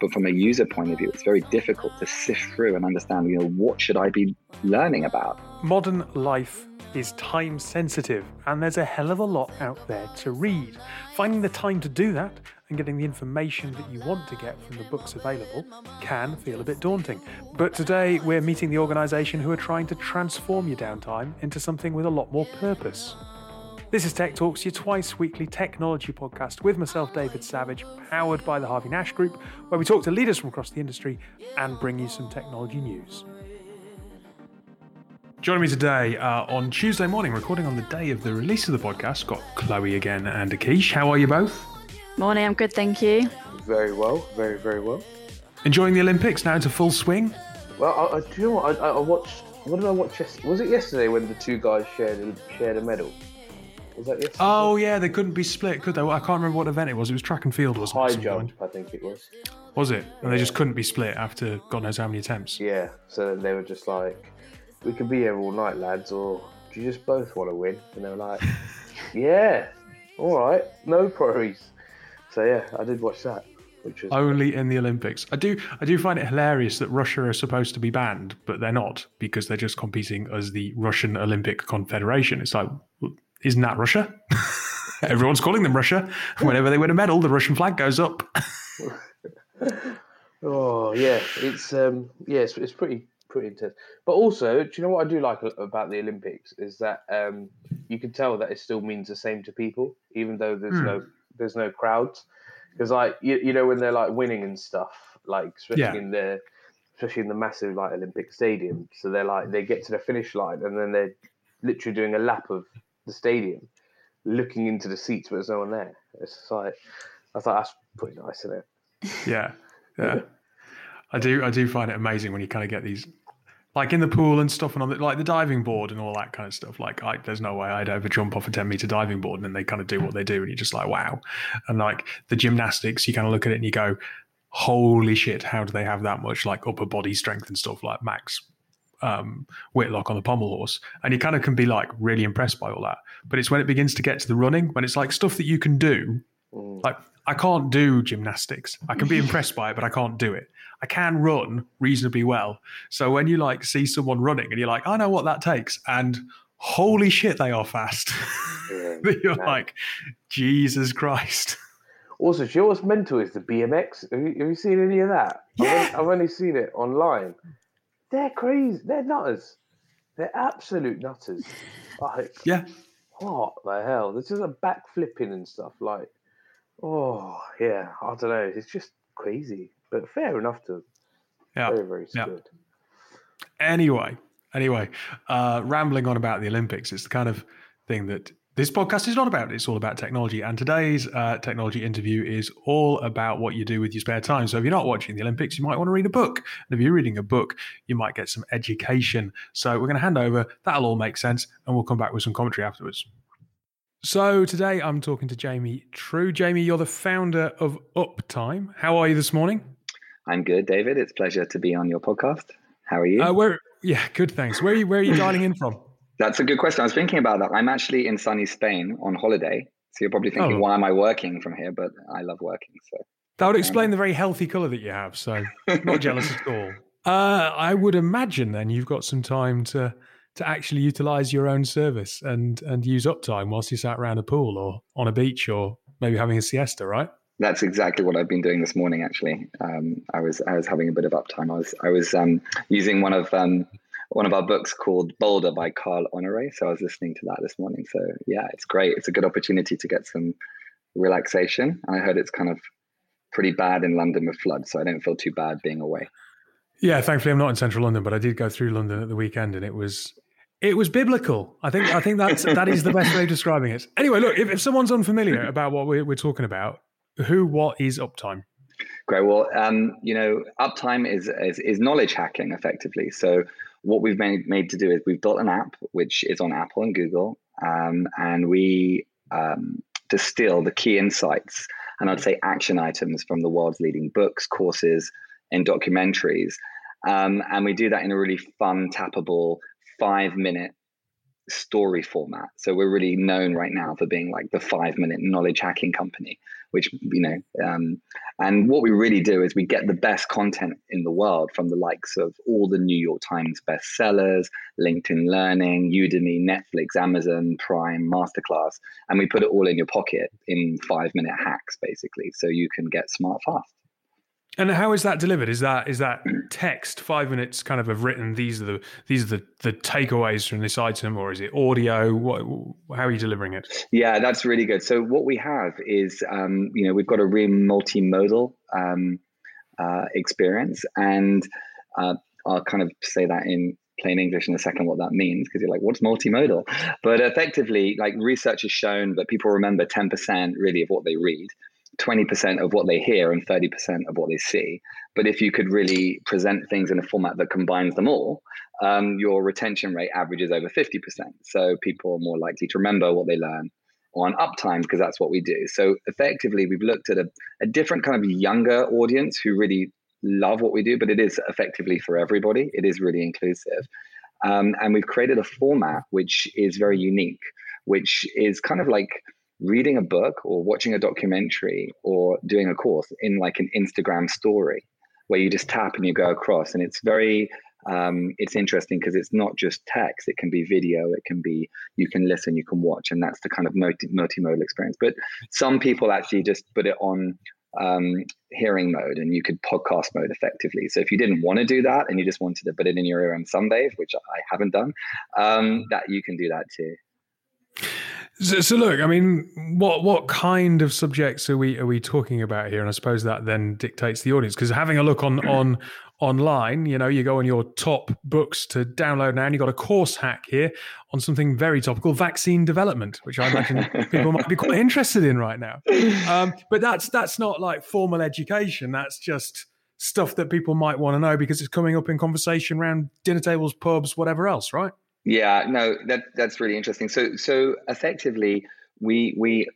but from a user point of view, it's very difficult to sift through and understand, you know, what should I be learning about? Modern life is time sensitive, and there's a hell of a lot out there to read. Finding the time to do that and getting the information that you want to get from the books available can feel a bit daunting. But today we're meeting the organisation who are trying to transform your downtime into something with a lot more purpose. This is Tech Talks, your twice weekly technology podcast with myself, David Savage, powered by the Harvey Nash Group, where we talk to leaders from across the industry and bring you some technology news. Joining me today uh, on Tuesday morning, recording on the day of the release of the podcast, got Chloe again and Akish. How are you both? Morning, I'm good, thank you. Very well, very, very well. Enjoying the Olympics now into full swing? Well, I, I, do you know what? I, I watched. What did I watch? Was it yesterday when the two guys shared shared a medal? Was that yesterday? Oh yeah, they couldn't be split, could they? Well, I can't remember what event it was. It was track and field, wasn't High it? jump, I think it was. Was it? And they just couldn't be split after God knows how many attempts. Yeah. So then they were just like, "We could be here all night, lads, or do you just both want to win?" And they were like, "Yeah, all right, no worries." So yeah, I did watch that. Which was Only in the Olympics. I do. I do find it hilarious that Russia are supposed to be banned, but they're not because they're just competing as the Russian Olympic Confederation. It's like, well, isn't that Russia? Everyone's calling them Russia. Whenever they win a medal, the Russian flag goes up. Oh yeah, it's um yeah, it's, it's pretty pretty intense. But also, do you know what I do like about the Olympics is that um you can tell that it still means the same to people, even though there's Hmm. no there's no crowds. Because like you, you know when they're like winning and stuff, like especially Yeah. in the especially in the massive like Olympic stadium, so they're like they get to the finish line and then they're literally doing a lap of the stadium, looking into the seats, but there's no one there. It's like I thought that's pretty nice, isn't it? Yeah, yeah. I do. I do find it amazing when you kind of get these, like in the pool and stuff, and on the, like the diving board and all that kind of stuff. Like, I, there's no way I'd ever jump off a ten meter diving board, and then they kind of do what they do, and you're just like, wow. And like the gymnastics, you kind of look at it and you go, holy shit, how do they have that much like upper body strength and stuff like Max um, Whitlock on the pommel horse, and you kind of can be like really impressed by all that. But it's when it begins to get to the running, when it's like stuff that you can do Mm. like I can't do gymnastics. I can be impressed by it, but I can't do it. I can run reasonably well. So when you like see someone running and you're like, I know what that takes, and holy shit, they are fast. Yeah, you're man. like, Jesus Christ. Also, you know what's mental is the BMX. Have you, have you seen any of that? I've, only, I've only seen it online. They're crazy. They're nutters. They're absolute nutters. Like, Yeah. what the hell? This is a back flipping and stuff. Like, oh yeah, I don't know. It's just crazy, but fair enough to Yeah. very very Yeah. good. Anyway, anyway, uh, rambling on about the Olympics, it's the kind of thing that this podcast is not about. It, it's all about technology. And today's uh, technology interview is all about what you do with your spare time. So if you're not watching the Olympics, you might want to read a book. And if you're reading a book, you might get some education. So we're going to hand over. That'll all make sense. And we'll come back with some commentary afterwards. So today I'm talking to Jamie True. Jamie, you're the founder of Uptime. How are you this morning? I'm good, David. It's a pleasure to be on your podcast. How are you? Uh, where? Yeah, good. Thanks. Where are you? Where are you dialing in from? That's a good question. I was thinking about that. I'm actually in sunny Spain on holiday. So you're probably thinking, Oh. why am I working from here? But I love working. So That would explain the very healthy colour that you have. So not jealous at all. Uh, I would imagine then you've got some time to to actually utilise your own service and and use uptime whilst you sat around a pool or on a beach or maybe having a siesta, right? that's exactly what I've been doing this morning. Actually, um, I was I was having a bit of uptime. I was I was um, using one of um, one of our books called Bolder by Carl Honore. So I was listening to that this morning. So yeah, it's great. It's a good opportunity to get some relaxation. And I heard it's kind of pretty bad in London with floods, so I don't feel too bad being away. Yeah, thankfully I'm not in central London, but I did go through London at the weekend, and it was it was biblical. I think I think that's that is the best way of describing it. Anyway, look, if, if someone's unfamiliar about what we're, we're talking about, who, what is uptime? Great. Well, um, you know, uptime is, is is knowledge hacking effectively. So what we've made made to do is we've built an app which is on Apple and Google, um, and we um, distill the key insights and I'd say action items from the world's leading books, courses, and documentaries, um, and we do that in a really fun, tappable, five minute story format. So we're really known right now for being like the five minute knowledge hacking company, which, you know, um, and what we really do is we get the best content in the world from the likes of all the New York Times bestsellers, LinkedIn Learning, Udemy, Netflix, Amazon, Prime, Masterclass, and we put it all in your pocket in five minute hacks, basically. So you can get smart fast. And how is that delivered? Is that is that text five minutes kind of have written? These are the these are the, the takeaways from this item, or is it audio? What how are you delivering it? Yeah, that's really good. So what we have is um, you know we've got a real multimodal um, uh, experience, and uh, I'll kind of say that in plain English in a second what that means because you're like, what's multimodal? But effectively, like research has shown that people remember 10% really of what they read. 20% of what they hear and 30% of what they see. But if you could really present things in a format that combines them all, um, your retention rate averages over 50%. So people are more likely to remember what they learn on uptime because that's what we do. So effectively, we've looked at a, a different kind of younger audience who really love what we do, but it is effectively for everybody. It is really inclusive. Um, and we've created a format which is very unique, which is kind of like reading a book or watching a documentary or doing a course in like an Instagram story where you just tap and you go across. And it's very, um, it's interesting because it's not just text, it can be video, it can be, you can listen, you can watch. And that's the kind of multi- multimodal experience. But some people actually just put it on um, hearing mode and you could podcast mode effectively. So if you didn't want to do that and you just wanted to put it in your ear on Sundays, which I haven't done, um, that you can do that too. So, so, look, I mean, what what kind of subjects are we are we talking about here? And I suppose that then dictates the audience because having a look on on online, you know, you go on your top books to download now, and you got a course hack here on something very topical, vaccine development, which I imagine people might be quite interested in right now. Um, but that's that's not like formal education. That's just stuff that people might want to know because it's coming up in conversation around dinner tables, pubs, whatever else, right? Yeah, no, that that's really interesting. So so effectively, we we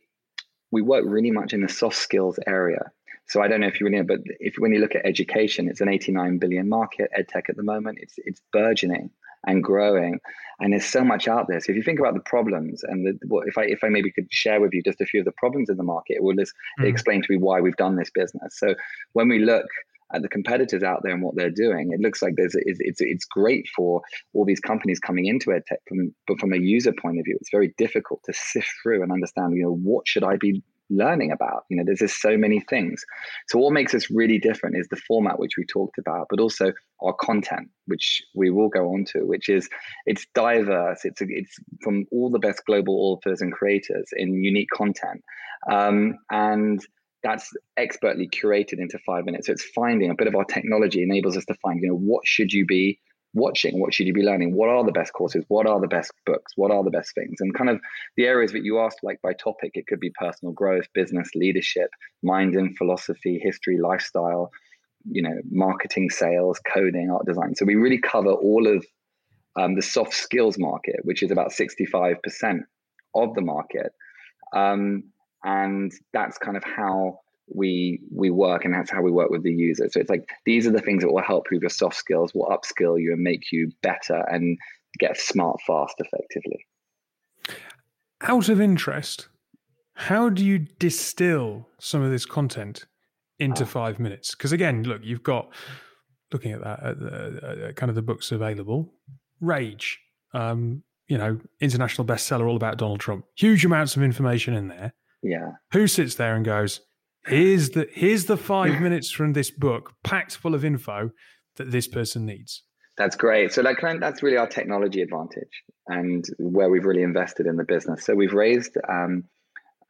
we work really much in the soft skills area. So I don't know if you really know, but if when you look at education, it's an 89 billion market, edtech at the moment. It's it's burgeoning and growing, and there's so much out there. So if you think about the problems and the, well, if I if I maybe could share with you just a few of the problems in the market, it will just mm. explain to me why we've done this business. So when we look at the competitors out there and what they're doing, it looks like there's it's it's great for all these companies coming into edtech, from, but from a user point of view, it's very difficult to sift through and understand. You know, what should I be learning about? You know, there's just so many things. So what makes us really different is the format which we talked about, but also our content, which we will go on to, which is it's diverse. It's it's from all the best global authors and creators in unique content, um, and that's expertly curated into five minutes. So it's finding a bit of our technology enables us to find, you know, what should you be watching? What should you be learning? What are the best courses? What are the best books? What are the best things? And kind of the areas that you asked, like by topic, it could be personal growth, business, leadership, mind and philosophy, history, lifestyle, you know, marketing, sales, coding, art design. So we really cover all of um, the soft skills market, which is about 65% of the market. Um, and that's kind of how we we work and that's how we work with the user. So it's like these are the things that will help you with your soft skills will upskill you and make you better and get smart fast effectively. Out of interest how do you distill some of this content into ah. five minutes? Because again look you've got looking at that at the, uh, kind of the books available rage um, you know international bestseller all about donald trump. Huge amounts of information in there yeah. Who sits there and goes, here's the here's the five minutes from this book packed full of info that this person needs. That's great. So that kind of, that's really our technology advantage and where we've really invested in the business. So we've raised um,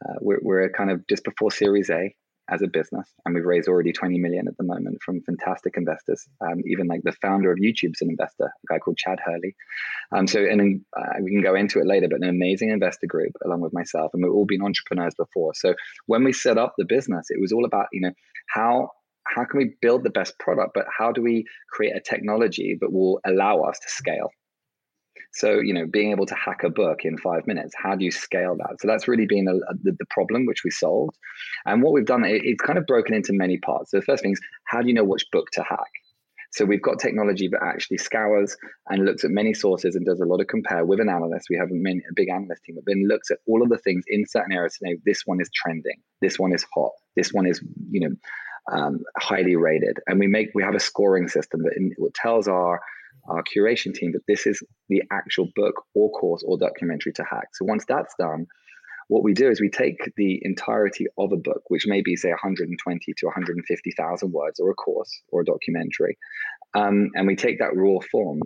uh, we're, we're kind of just before Series A as a business, and we've raised already 20 million at the moment from fantastic investors. Um, even like the founder of YouTube's an investor, a guy called Chad Hurley. Um, so, and uh, we can go into it later, but an amazing investor group along with myself, and we've all been entrepreneurs before. So, when we set up the business, it was all about you know how how can we build the best product, but how do we create a technology that will allow us to scale? So, you know, being able to hack a book in five minutes, how do you scale that? So that's really been a, a, the, problem which we solved. And what we've done, it, it's kind of broken into many parts. So the first thing is, how do you know which book to hack? So we've got technology that actually scours and looks at many sources and does a lot of compare with an analyst. We have a, many, a big analyst team that then looks at all of the things in certain areas to know this one is trending, this one is hot, this one is you know um, highly rated, and we make we have a scoring system that in, tells our our curation team that this is the actual book or course or documentary to hack. So once that's done, what we do is we take the entirety of a book, which may be say 120 to 150,000 words, or a course or a documentary, um, and we take that raw form.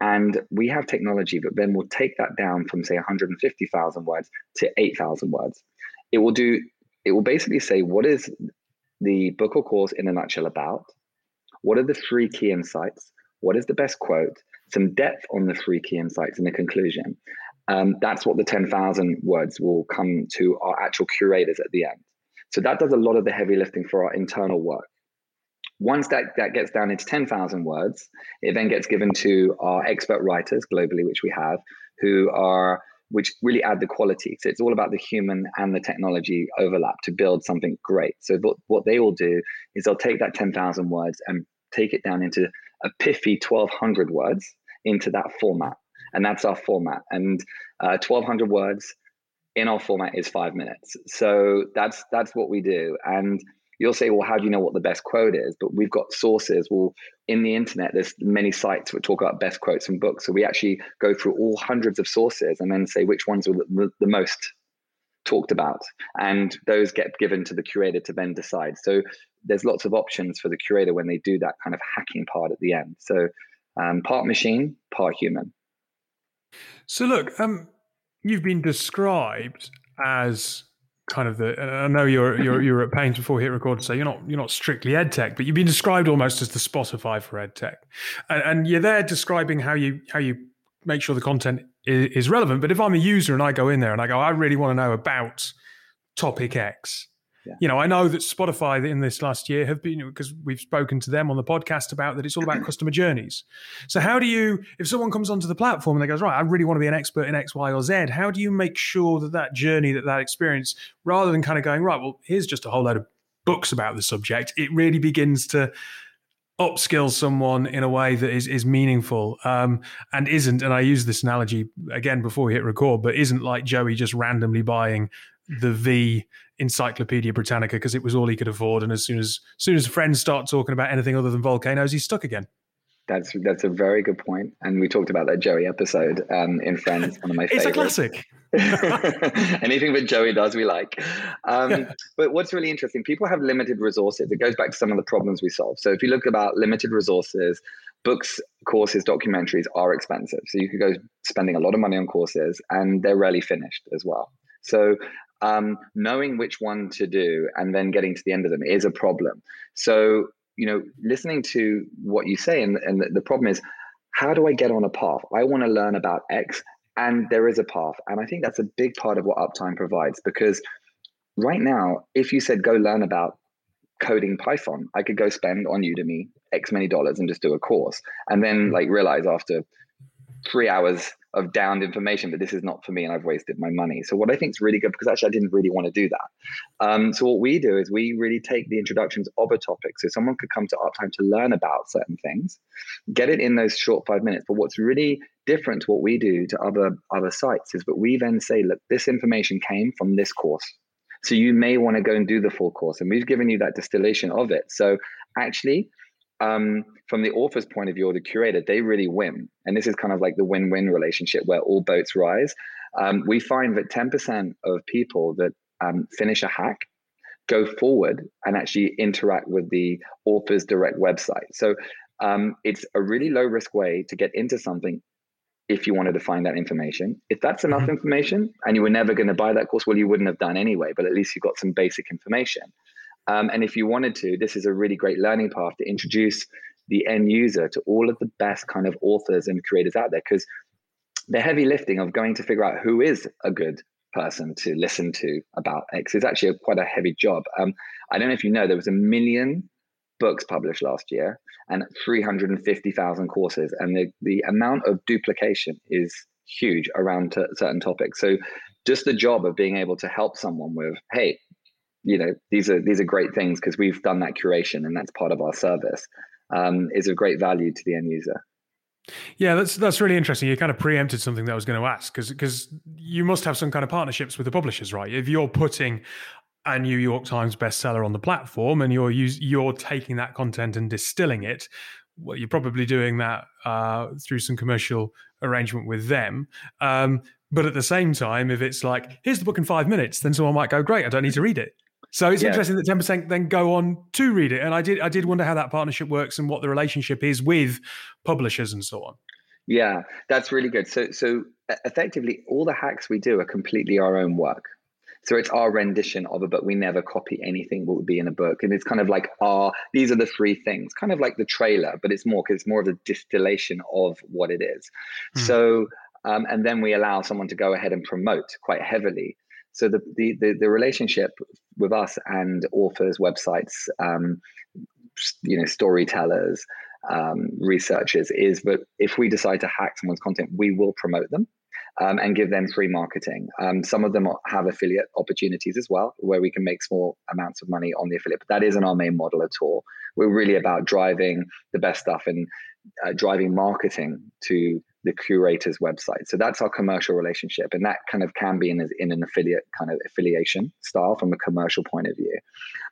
And we have technology that then will take that down from say 150,000 words to 8,000 words. It will do. It will basically say what is the book or course in a nutshell about. What are the three key insights? What is the best quote? Some depth on the three key insights in the conclusion. Um, that's what the 10,000 words will come to our actual curators at the end. So that does a lot of the heavy lifting for our internal work. Once that, that gets down into 10,000 words, it then gets given to our expert writers globally, which we have, who are which really add the quality. So it's all about the human and the technology overlap to build something great. So what they will do is they'll take that 10,000 words and take it down into a piffy 1200 words into that format. And that's our format. And uh, 1200 words in our format is five minutes. So that's that's what we do. And you'll say well how do you know what the best quote is? But we've got sources. Well in the internet there's many sites that talk about best quotes from books. So we actually go through all hundreds of sources and then say which ones are the, the most talked about. And those get given to the curator to then decide. So there's lots of options for the curator when they do that kind of hacking part at the end so um, part machine part human so look um, you've been described as kind of the i know you're you're you're at pains before hit record to say you're not you're not strictly ed tech but you've been described almost as the spotify for ed tech and, and you're there describing how you how you make sure the content is, is relevant. But if I'm a user and I go in there and I go, I really want to know about topic X. Yeah. You know, I know that Spotify in this last year have been because we've spoken to them on the podcast about that. It's all about customer journeys. So, how do you, if someone comes onto the platform and they goes, right, I really want to be an expert in X, Y, or Z, how do you make sure that that journey, that that experience, rather than kind of going, right, well, here's just a whole load of books about the subject, it really begins to upskill someone in a way that is is meaningful um, and isn't and I use this analogy again before we hit record but isn't like Joey just randomly buying the V Encyclopedia Britannica because it was all he could afford and as soon as, as soon as friends start talking about anything other than volcanoes he's stuck again that's that's a very good point, and we talked about that Joey episode um, in Friends. One of my it's favorites. a classic. Anything that Joey does, we like. Um, but what's really interesting, people have limited resources. It goes back to some of the problems we solve. So if you look about limited resources, books, courses, documentaries are expensive. So you could go spending a lot of money on courses, and they're rarely finished as well. So um, knowing which one to do and then getting to the end of them is a problem. So you know, listening to what you say, and, and the problem is, how do I get on a path? I want to learn about X, and there is a path. And I think that's a big part of what Uptime provides because right now, if you said go learn about coding Python, I could go spend on Udemy X many dollars and just do a course, and then like realize after three hours of downed information, but this is not for me and I've wasted my money. So what I think is really good because actually I didn't really want to do that. Um, so what we do is we really take the introductions of a topic. So someone could come to Uptime to learn about certain things, get it in those short five minutes. But what's really different to what we do to other other sites is that we then say, look, this information came from this course. So you may want to go and do the full course. And we've given you that distillation of it. So actually, um, from the author's point of view or the curator, they really win. And this is kind of like the win win relationship where all boats rise. Um, we find that 10% of people that um, finish a hack go forward and actually interact with the author's direct website. So um, it's a really low risk way to get into something if you wanted to find that information. If that's enough mm-hmm. information and you were never going to buy that course, well, you wouldn't have done anyway, but at least you got some basic information. Um, and if you wanted to, this is a really great learning path to introduce the end user to all of the best kind of authors and creators out there because the heavy lifting of going to figure out who is a good person to listen to about X is actually a, quite a heavy job. Um, I don't know if you know, there was a million books published last year and 350,000 courses, and the, the amount of duplication is huge around t- certain topics. So just the job of being able to help someone with, hey, you know these are these are great things because we've done that curation and that's part of our service um, is of great value to the end user. Yeah, that's that's really interesting. You kind of preempted something that I was going to ask because because you must have some kind of partnerships with the publishers, right? If you're putting a New York Times bestseller on the platform and you're use, you're taking that content and distilling it, well, you're probably doing that uh, through some commercial arrangement with them. Um, but at the same time, if it's like, here's the book in five minutes, then someone might go, great, I don't need to read it. So it's yeah. interesting that ten percent then go on to read it, and I did I did wonder how that partnership works and what the relationship is with publishers and so on. Yeah, that's really good. So so effectively, all the hacks we do are completely our own work. So it's our rendition of a book. We never copy anything that would be in a book, and it's kind of like our these are the three things, kind of like the trailer, but it's more because it's more of a distillation of what it is. Hmm. So um, and then we allow someone to go ahead and promote quite heavily. So the the the, the relationship with us and authors, websites, um, you know, storytellers, um, researchers is that if we decide to hack someone's content, we will promote them. Um, and give them free marketing. Um, some of them have affiliate opportunities as well, where we can make small amounts of money on the affiliate. But that isn't our main model at all. We're really about driving the best stuff and uh, driving marketing to the curator's website. So that's our commercial relationship, and that kind of can be in, in an affiliate kind of affiliation style from a commercial point of view.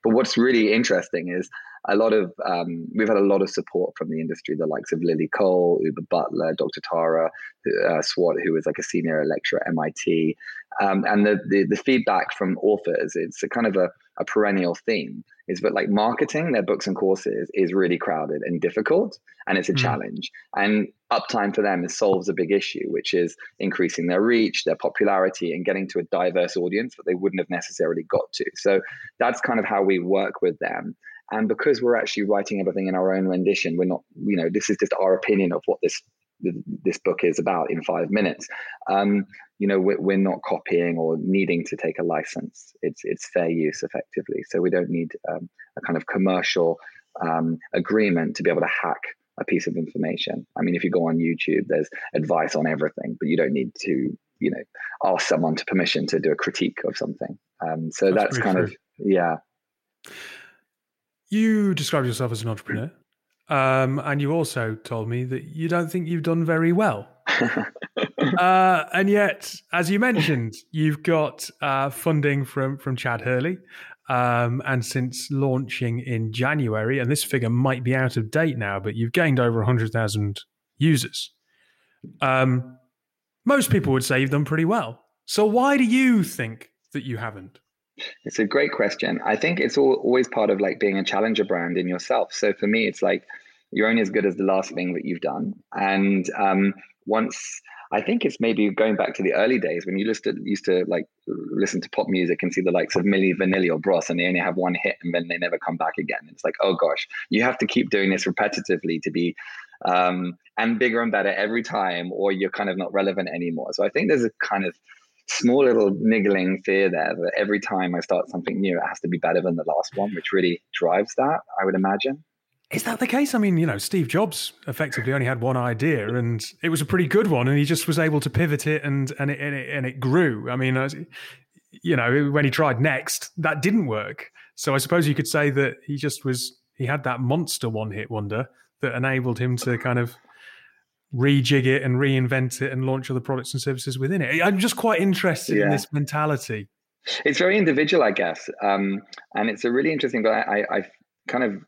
But what's really interesting is a lot of um, we've had a lot of support from the industry, the likes of Lily Cole, Uber Butler, Dr. Tara uh, Swart, who is like a senior lecturer at MIT, um, and the, the, the feedback from authors. It's a kind of a, a perennial theme is that like marketing their books and courses is really crowded and difficult and it's a mm. challenge and uptime for them is solves a big issue which is increasing their reach their popularity and getting to a diverse audience that they wouldn't have necessarily got to so that's kind of how we work with them and because we're actually writing everything in our own rendition we're not you know this is just our opinion of what this this book is about in five minutes. Um, you know, we're, we're, not copying or needing to take a license. It's it's fair use effectively. So we don't need um, a kind of commercial um, agreement to be able to hack a piece of information. I mean, if you go on YouTube, there's advice on everything, but you don't need to, you know, ask someone to permission to do a critique of something. Um, so that's, that's kind true. of yeah. You describe yourself as an entrepreneur. Um, and you also told me that you don't think you've done very well. uh, and yet, as you mentioned, you've got uh, funding from from Chad Hurley, um, and since launching in January, and this figure might be out of date now, but you've gained over hundred thousand users. Um, most people would say you've done pretty well. So why do you think that you haven't? It's a great question. I think it's all, always part of like being a challenger brand in yourself. So for me, it's like you're only as good as the last thing that you've done. And um, once I think it's maybe going back to the early days when you used to used to like listen to pop music and see the likes of Milli Vanilli or Bros, and they only have one hit and then they never come back again. It's like, oh gosh, you have to keep doing this repetitively to be um, and bigger and better every time, or you're kind of not relevant anymore. So I think there's a kind of small little niggling fear there that every time I start something new, it has to be better than the last one, which really drives that, I would imagine. Is that the case? I mean, you know, Steve Jobs effectively only had one idea, and it was a pretty good one, and he just was able to pivot it, and and it and it, and it grew. I mean, you know, when he tried NeXT, that didn't work. So I suppose you could say that he just was he had that monster one hit wonder that enabled him to kind of rejig it and reinvent it and launch other products and services within it. I'm just quite interested yeah. in this mentality. It's very individual, I guess, um, and it's a really interesting. But I, I, I kind of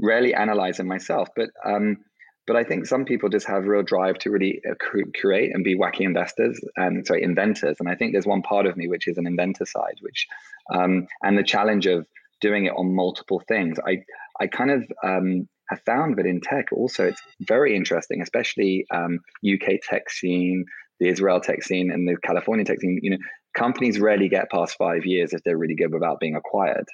rarely analyze them myself, but um, but I think some people just have real drive to really uh, create and be wacky investors and sorry inventors. And I think there's one part of me which is an inventor side, which um, and the challenge of doing it on multiple things. I I kind of um, have found that in tech also it's very interesting, especially um, UK tech scene, the Israel tech scene, and the California tech scene. You know, companies rarely get past five years if they're really good without being acquired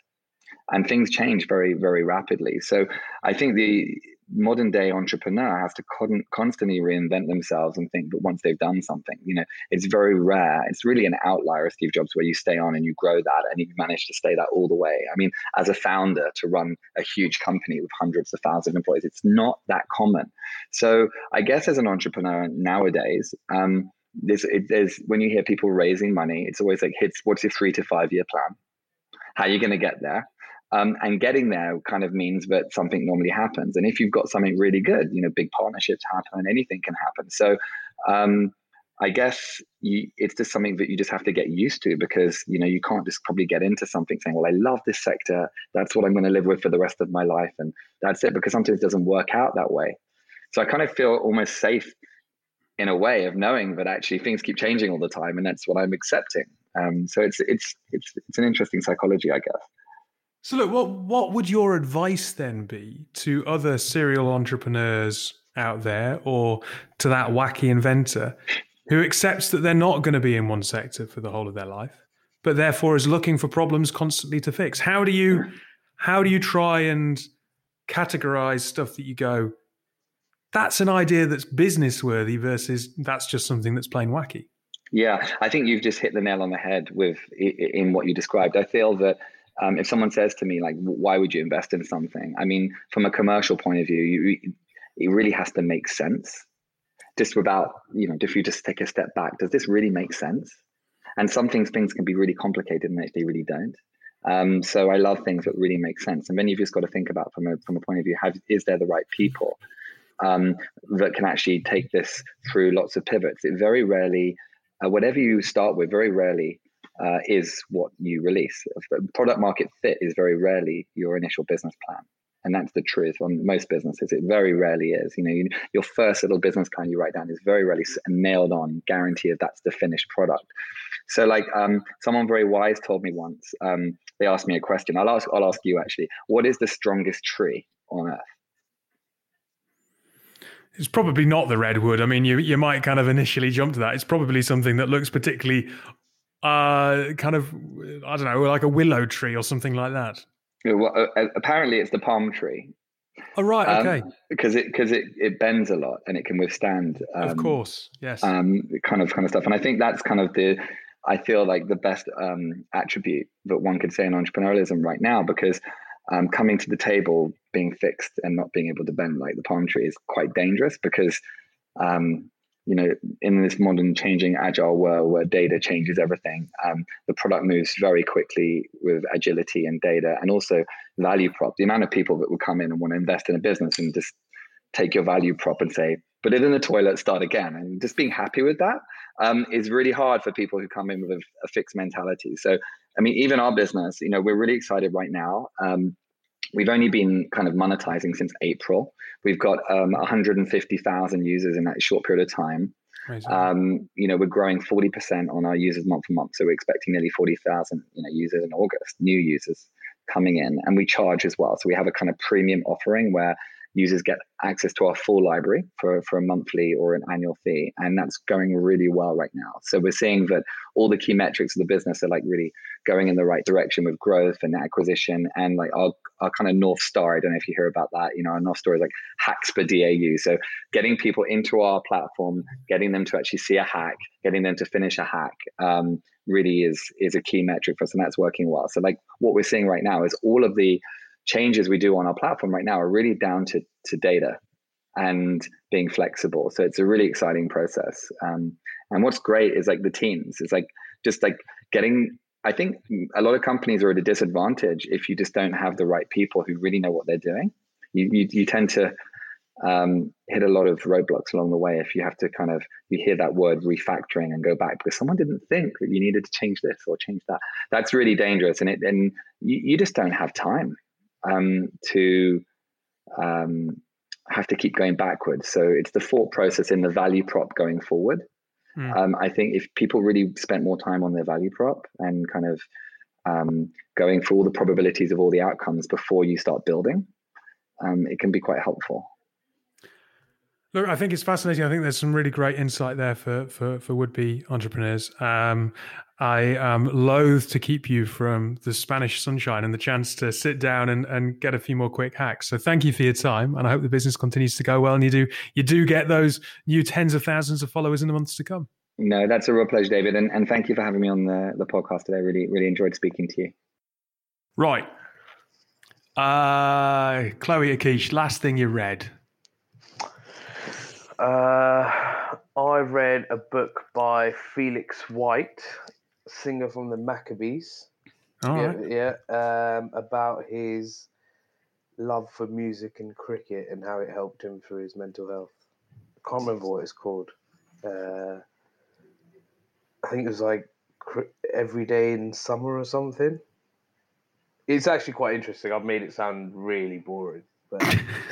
and things change very very rapidly. So i think the modern day entrepreneur has to con- constantly reinvent themselves and think that once they've done something you know it's very rare. It's really an outlier of steve jobs where you stay on and you grow that and you manage to stay that all the way. I mean as a founder to run a huge company with hundreds of thousands of employees it's not that common. So i guess as an entrepreneur nowadays um, it, there's when you hear people raising money it's always like hits what's your three to five year plan? How are you going to get there Um, and getting there kind of means that something normally happens. And if you've got something really good, you know, big partnerships happen, anything can happen. So um, I guess you, it's just something that you just have to get used to because you know you can't just probably get into something saying, "Well, I love this sector. That's what I'm going to live with for the rest of my life," and that's it. Because sometimes it doesn't work out that way. So I kind of feel almost safe in a way of knowing that actually things keep changing all the time, and that's what I'm accepting. Um, so it's it's it's it's an interesting psychology, I guess. So look, what what would your advice then be to other serial entrepreneurs out there, or to that wacky inventor who accepts that they're not going to be in one sector for the whole of their life, but therefore is looking for problems constantly to fix. How do you how do you try and categorize stuff that you go, that's an idea that's business worthy versus that's just something that's plain wacky? Yeah, I think you've just hit the nail on the head with in what you described. I feel that um, if someone says to me like, "Why would you invest in something?" I mean, from a commercial point of view, you, it really has to make sense just without, you know, if you just take a step back, does this really make sense? And some things things can be really complicated and they really don't. Um, so I love things that really make sense. And then you've just got to think about from a from a point of view, have, is there the right people um, that can actually take this through lots of pivots? It very rarely, uh, whatever you start with, very rarely uh, is what you release. Product market fit is very rarely your initial business plan. And that's the truth on most businesses. It very rarely is. You know you, your first little business plan you write down is very rarely nailed on guarantee that that's the finished product. So like um, someone very wise told me once um, they asked me a question. I'll ask i'll ask you actually. What is the strongest tree on earth? It's probably not the redwood. I mean, you you might kind of initially jump to that. It's probably something that looks particularly, uh, kind of, I don't know, like a willow tree or something like that. Well, uh, apparently, it's the palm tree. Oh right, um, okay. Because it because it, it bends a lot and it can withstand. Um, of course, yes. Um, kind of kind of stuff, and I think that's kind of the. I feel like the best um, attribute that one could say in entrepreneurialism right now, because um, coming to the table being fixed and not being able to bend like the palm tree is quite dangerous because um, you know, in this modern changing agile world where data changes everything, um, the product moves very quickly with agility and data and also value prop. The amount of people that will come in and want to invest in a business and just take your value prop and say, put it in the toilet, start again. And just being happy with that um, is really hard for people who come in with a, a, fixed mentality. So, I mean, even our business, you know, we're really excited right now. Um, we've only been kind of monetizing since April. We've got um, 150,000 users in that short period of time. Um, you know, we're growing 40% on our users month for month. So we're expecting nearly 40,000 you know, users in August, new users coming in. And we charge as well. So we have a kind of premium offering where users get access to our full library for, for a monthly or an annual fee. And that's going really well right now. So we're seeing that all the key metrics of the business are like really going in the right direction with growth and acquisition and like our, our kind of North Star. I don't know if you hear about that. You know, our North Star is like hacks per DAU. So getting people into our platform, getting them to actually see a hack, getting them to finish a hack. Um, really is is a key metric for us and that's working well so like what we're seeing right now is all of the changes we do on our platform right now are really down to, to data and being flexible. So it's a really exciting process. Um, and what's great is like the teams. It's like just like getting. I think a lot of companies are at a disadvantage if you just don't have the right people who really know what they're doing. You you, you tend to um, hit a lot of roadblocks along the way if you have to kind of you hear that word refactoring and go back because someone didn't think that you needed to change this or change that. That's really dangerous, and it and you, you just don't have time um, to um, have to keep going backwards. So it's the thought process in the value prop going forward. Mm. Um, I think if people really spent more time on their value prop and kind of um, going through all the probabilities of all the outcomes before you start building, um, it can be quite helpful. Look, I think it's fascinating. I think there's some really great insight there for for, for would be entrepreneurs. Um, I am loath to keep you from the Spanish sunshine and the chance to sit down and, and get a few more quick hacks. So thank you for your time, and I hope the business continues to go well, and you do you do get those new tens of thousands of followers in the months to come. No, that's a real pleasure, David, and, and thank you for having me on the, the podcast today. Really, really enjoyed speaking to you. Right, uh, Chloe Akish, last thing you read. Uh, I read a book by Felix White singer from the Maccabees. All yeah, right. yeah. Um, about his love for music and cricket and how it helped him through his mental health. I can't remember what it's called. Uh, I think it was like every day in summer or something. It's actually quite interesting. I've made it sound really boring, but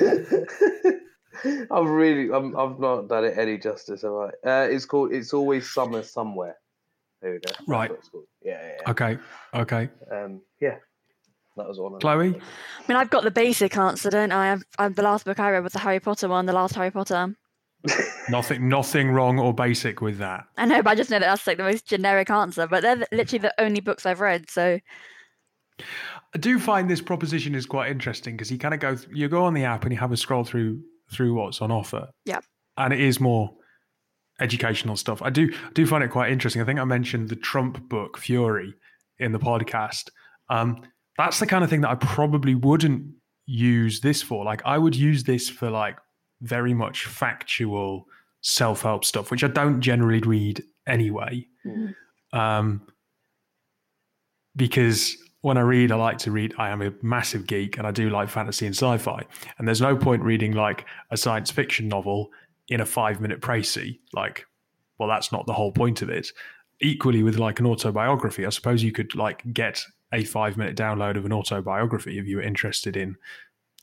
I've really, I'm, I've not done it any justice. Have I? Uh, it's called. It's always summer somewhere. There we go. Right. what it's called. Yeah, yeah, yeah. Okay. Okay. Um, yeah, that was all. Chloe? I mean, I've got the basic answer, don't I? I've, i the last book I read was the Harry Potter one, the last Harry Potter. Nothing. Nothing wrong or basic with that. I know, but I just know that that's like the most generic answer. But they're literally the only books I've read. So I do find this proposition is quite interesting because you kind of go, you go on the app and you have a scroll through through what's on offer. Yeah. and it is more educational stuff. I do do find it quite interesting. I think I mentioned the Trump book Fury in the podcast. Um, that's the kind of thing that I probably wouldn't use this for. Like I would use this for like very much factual self help stuff, which I don't generally read anyway. Um, because when I read, I like to read. I am a massive geek, and I do like fantasy and sci-fi. And there's no point reading like a science fiction novel in a five-minute précis. Like, well, that's not the whole point of it. Equally with like an autobiography, I suppose you could like get a five-minute download of an autobiography if you were interested in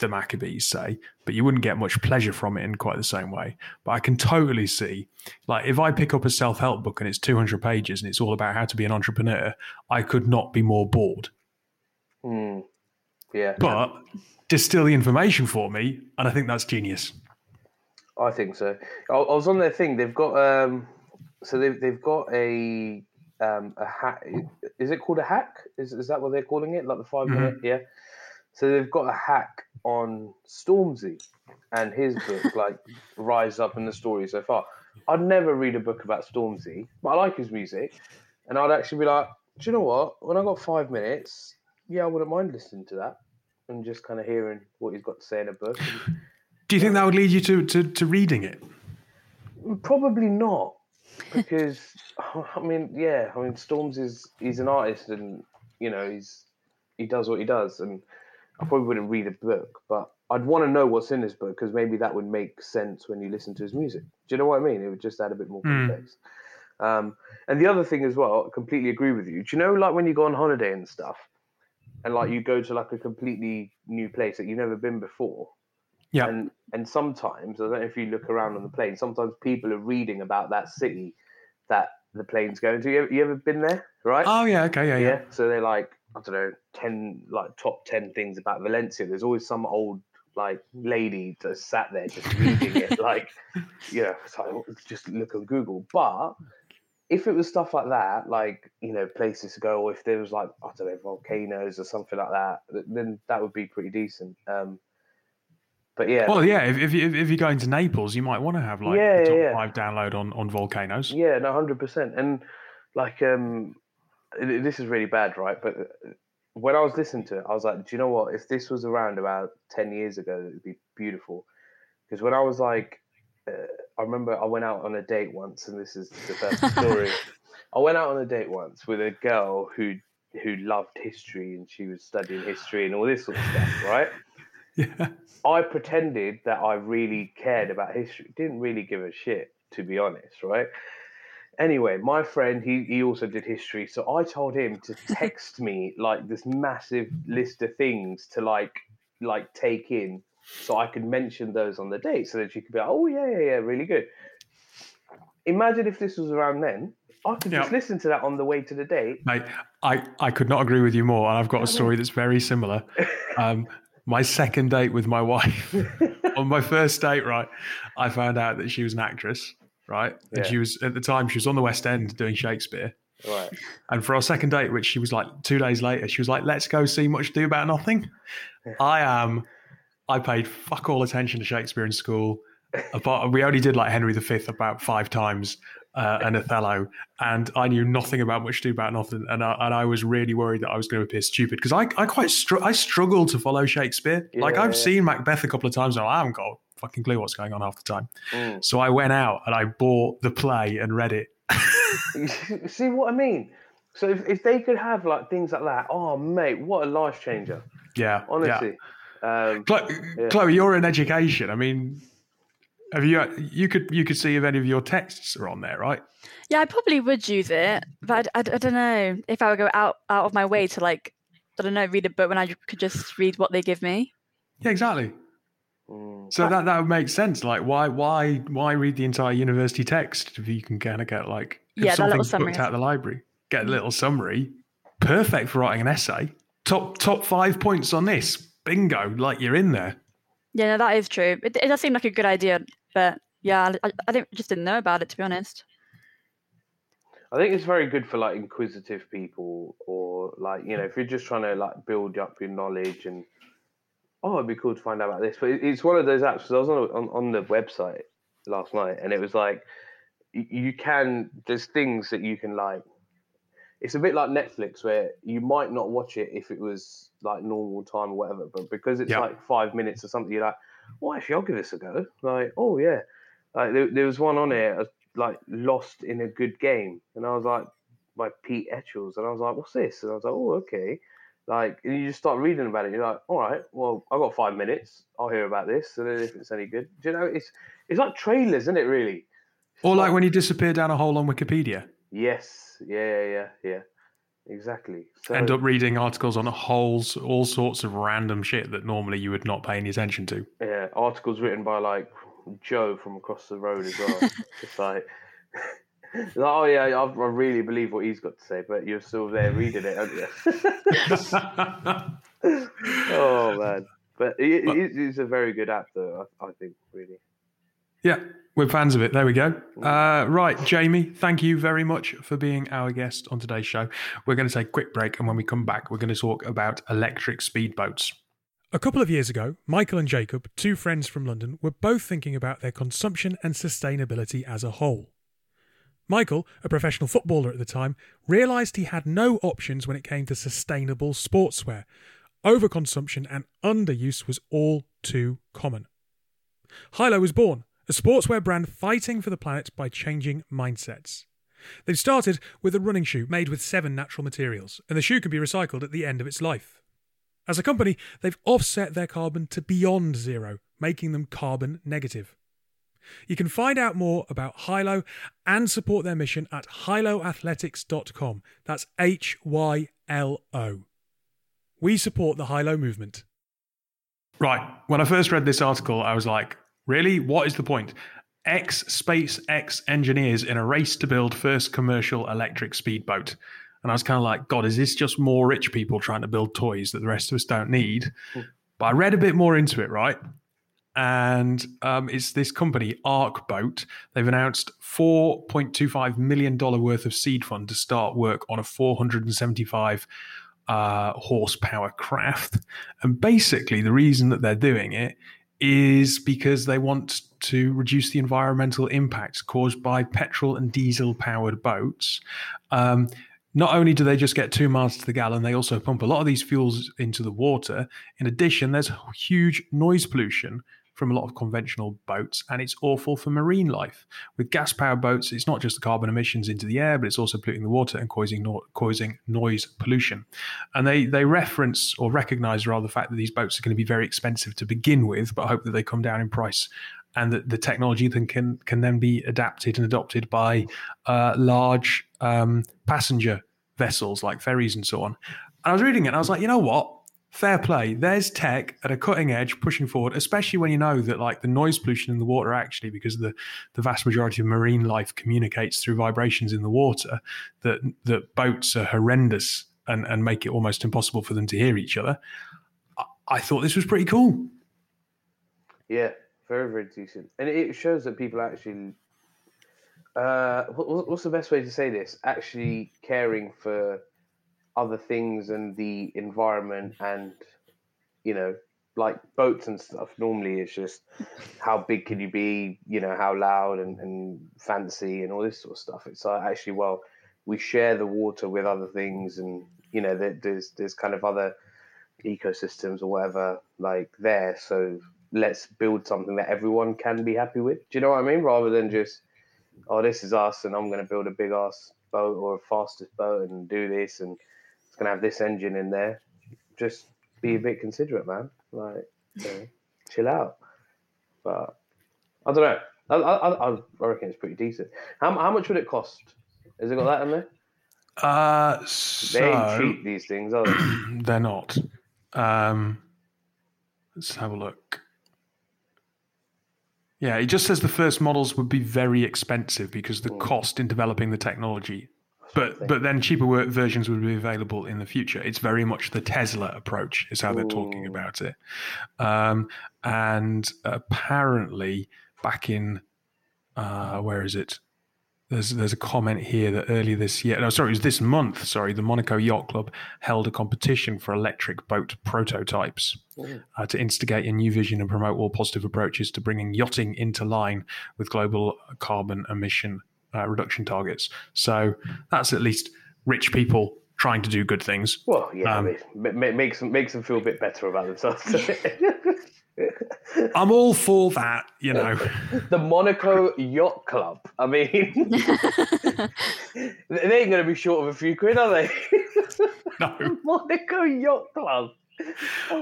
the Maccabees, say, but you wouldn't get much pleasure from it in quite the same way. But I can totally see, like, if I pick up a self help book and it's 200 pages and it's all about how to be an entrepreneur, I could not be more bored. Hmm. Yeah, But distill the information for me, and I think that's genius. I think so. I, I was on their thing. They've got um, so they've they've got a um a hack. Is it called a hack? Is is that what they're calling it? Like the 5 minute? Yeah. So they've got a hack on Stormzy and his book, like Rise Up in the Story so far. I'd never read a book about Stormzy, but I like his music, and I'd actually be like, do you know what? When I got five minutes, yeah, I wouldn't mind listening to that and just kind of hearing what he's got to say in a book. Do you think that would lead you to, to, to reading it? Probably not, because I mean, yeah, I mean, Stormzy is he's an artist, and you know, he's he does what he does, and I probably wouldn't read a book, but I'd want to know what's in his book because maybe that would make sense when you listen to his music. Do you know what I mean? It would just add a bit more Mm. context. Um, and the other thing as well, I completely agree with you. Do you know, like when you go on holiday and stuff, and like you go to like a completely new place that you've never been before, Yeah. and and sometimes I don't know if you look around on the plane. Sometimes people are reading about that city that the plane's going to. You ever, you ever been there? Right? Oh, yeah. Okay. Yeah. yeah. Yeah. So they're like I don't know ten like top ten things about Valencia. There's always some old like lady that's sat there just reading it. Like you know, it's like, just look on Google. But if it was stuff like that, like you know, places to go, or if there was like I don't know volcanoes or something like that, then that would be pretty decent. Um, but yeah, Well, yeah. If, if, you, if you're going to Naples, you might want to have like Yeah, the top yeah, yeah. five download on, on volcanoes. Yeah, no, hundred percent. And like, um, this is really bad, right? But uh, when I was listening to it, I was like, do you know what? If this was around about ten years ago, it would be beautiful. Because when I was like, uh, I remember I went out on a date once, and this is the first story. I went out on a date once with a girl who who loved history, and she was studying history and all this sort of stuff, right? Yeah. I pretended that I really cared about history. Didn't really give a shit, to be honest, right? Anyway, my friend, he, he also did history, so I told him to text me like this massive list of things to like like take in, so I could mention those on the date, so that she could be like, oh yeah, yeah, yeah, really good. Imagine if this was around then. I could just listen to that on the way to the date. Mate, I, I could not agree with you more. And I've got a story that's very similar. Um, my second date with my wife, on my first date, right, I found out that she was an actress, right? And Yeah. she was, at the time, she was on the West End doing Shakespeare. Right. And for our second date, which she was like two days later, she was like, let's go see Much Ado About Nothing. I am, I paid fuck all attention to Shakespeare in school. Apart, we only did like Henry V about five times uh, and Othello, and I knew nothing about Much Ado About Nothing. And I, and I was really worried that I was going to appear stupid because I, I quite str- I struggle to follow Shakespeare. like I've yeah. seen Macbeth a couple of times and I haven't got a fucking clue what's going on half the time. Mm. So I went out and I bought the play and read it. See what I mean? So if, if they could have like things like that, oh mate, what a life changer! Yeah, Honestly, um, Chloe, Yeah. Chloe, you're in education. I mean, have you you could you could see if any of your texts are on there, right? Yeah, I probably would use it, but I, I, I don't know if I would go out out of my way to like I don't know read a book when I could just read what they give me. Yeah, exactly. mm, So that that would make sense. Like, why why why read the entire university text if you can kind of get like if Yeah, that little something's summary. booked out of the library, get a little summary, perfect for writing an essay. Top top five points on this, bingo! Like you're in there. Yeah, no, that is true. It, it does seem like a good idea, but yeah, I, I didn't, just didn't know about it to be honest. I think it's very good for like inquisitive people, or like you know, if you're just trying to like build up your knowledge and oh, it'd be cool to find out about this. But it's one of those apps. 'cause I was on, on on the website last night, and it was like you can. There's things that you can like. It's a bit like Netflix, where you might not watch it if it was like normal time or whatever, but because it's Yeah. like five minutes or something, you're like, well, actually, I'll give this a go. Like, oh yeah, like there, there was one on here, uh, like lost in a good game, and I was like, by Pete Etchells, and I was like, what's this? And I was like, oh okay. Like, and you just start reading about it. You're like, all right, well, I've got five minutes. I'll hear about this, and then if it's any good, do you know, it's it's like trailers, isn't it? Really? Or like when you disappear down a hole on Wikipedia, Yes, yeah, yeah, yeah, yeah. Exactly. So, end up reading articles on holes, all sorts of random shit that normally you would not pay any attention to. yeah, articles written by like Joe from across the road as well. Just like, like, oh yeah, I, I really believe what he's got to say, but you're still there reading it, aren't you? oh man, but it, it, it's a very good app, though. I, I think really. Yeah, we're fans of it. There we go. Uh, right, Jamie, thank you very much for being our guest on today's show. We're going to take a quick break, and when we come back, we're going to talk about electric speedboats. A couple of years ago, Michael and Jacob, two friends from London, were both thinking about their consumption and sustainability as a whole. Michael, a professional footballer at the time, realised he had no options when it came to sustainable sportswear. Overconsumption and underuse was all too common. Hylo was born, a sportswear brand fighting for the planet by changing mindsets. They've started with a running shoe made with seven natural materials, and the shoe can be recycled at the end of its life. As a company, they've offset their carbon to beyond zero, making them carbon negative. You can find out more about Hylo and support their mission at hyloathletics.com. That's H Y L O. We support the Hylo movement. Right. When I first read this article, I was like, really? What is the point? Ex SpaceX engineers in a race to build first commercial electric speedboat. And I was kind of like, God, is this just more rich people trying to build toys that the rest of us don't need? But I read a bit more into it, right? And um, it's this company, Arc Boat. They've announced $4.25 million worth of seed fund to start work on a 475 uh, horsepower craft. And basically, the reason that they're doing it is because they want to reduce the environmental impacts caused by petrol and diesel powered boats. Um, not only do they just get two miles to the gallon, they also pump a lot of these fuels into the water. In addition, there's huge noise pollution from a lot of conventional boats, and it's awful for marine life. With gas powered boats, it's not just the carbon emissions into the air, but it's also polluting the water and causing, no- causing noise pollution. And they, they reference or recognize rather the fact that these boats are going to be very expensive to begin with, but I hope that they come down in price and that the technology then can can then be adapted and adopted by uh, large um, passenger vessels like ferries and so on. And I was reading it and I was like, you know what? Fair play. There's tech at a cutting edge pushing forward, especially when you know that like the noise pollution in the water actually, because the, the vast majority of marine life communicates through vibrations in the water, that that boats are horrendous and, and make it almost impossible for them to hear each other. I, I thought this was pretty cool. Yeah, very very decent, and it shows that people actually. Uh, what, what's the best way to say this? Actually, caring for other things and the environment, and you know, like boats and stuff. Normally, it's just how big can you be? You know, how loud and, and fancy and all this sort of stuff. It's like actually, well, we share the water with other things, and you know, there's there's kind of other ecosystems or whatever like there. So let's build something that everyone can be happy with. Do you know what I mean? Rather than just, oh, this is us and I'm going to build a big ass boat or a fastest boat and do this and it's gonna have this engine in there. Just be a bit considerate, man. Like, you know, chill out. But I don't know. I, I, I, reckon it's pretty decent. How, how much would it cost? Has it got that in there? Uh, They ain't cheap these things, are they? they're not. Um, let's have a look. Yeah, it just says the first models would be very expensive because the Mm. cost in developing the technology. But thing. but then cheaper work versions would be available in the future. It's very much the Tesla approach, is how they're talking about it. Um, and apparently, back in uh, where is it? There's there's a comment here that earlier this year, no, sorry, it was this month. Sorry, the Monaco Yacht Club held a competition for electric boat prototypes Ooh. uh, to instigate a new vision and promote all positive approaches to bringing yachting into line with global carbon emission uh, reduction targets. So that's at least rich people trying to do good things. Well, yeah, Um, I mean, ma- ma- makes them makes them feel a bit better about themselves. I'm all for that, you know. the Monaco Yacht Club. I mean, they ain't gonna be short of a few quid, are they? no. Monaco Yacht Club.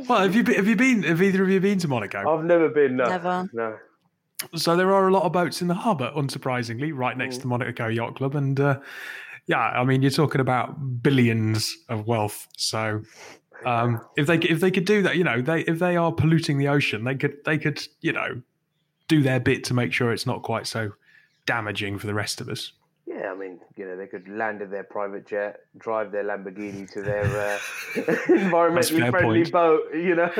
Well, have you been, have you been? Have either of you been to Monaco? I've never been. No, Never. No. So there are a lot of boats in the harbour, unsurprisingly, right next to Monaco Yacht Club, and uh, yeah, I mean you're talking about billions of wealth. So um, if they if they could do that, you know, they if they are polluting the ocean, they could they could you know do their bit to make sure it's not quite so damaging for the rest of us. Yeah, I mean, you know, they could land in their private jet, drive their Lamborghini to their uh, environmentally friendly point. boat, you know.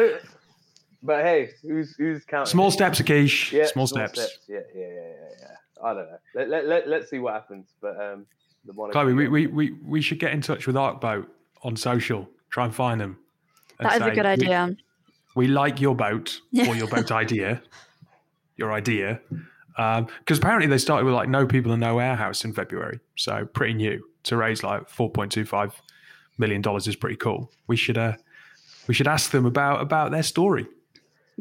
But hey, who's who's counting? Small steps, Akish. Yeah, small, steps. Yeah, yeah, yeah, yeah, yeah. I don't know. Let, let, let, let's see what happens. But um, the Monaco Chloe, we, we, we, we should get in touch with Arcboat on social. Try and find them. and That is a good idea. we like your boat or your boat idea, your idea. Because apparently they started with like no people and no warehouse in February, so pretty new. To raise like four point two five million dollars is pretty cool. We should uh, we should ask them about about their story.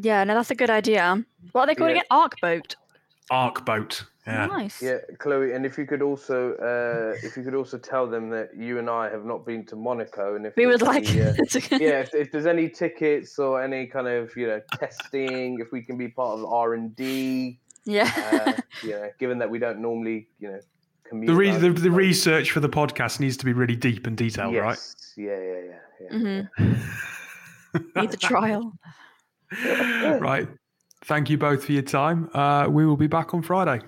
Yeah, no, that's a good idea. What are they called Yeah. again? Arc boat. Arc boat, yeah. Nice. Yeah, Chloe, and if you could also, uh, if you could also tell them that you and I have not been to Monaco, and if We would there's like. any, uh, yeah, if, if there's any tickets or any kind of you know testing, if we can be part of R and D, yeah. uh, you know, given that we don't normally, you know. The, re- the the research for the podcast needs to be really deep and detailed, right? yes. Yeah, yeah, yeah, yeah. hmm Needs a trial. right. Thank you both for your time. Uh, we will be back on Friday.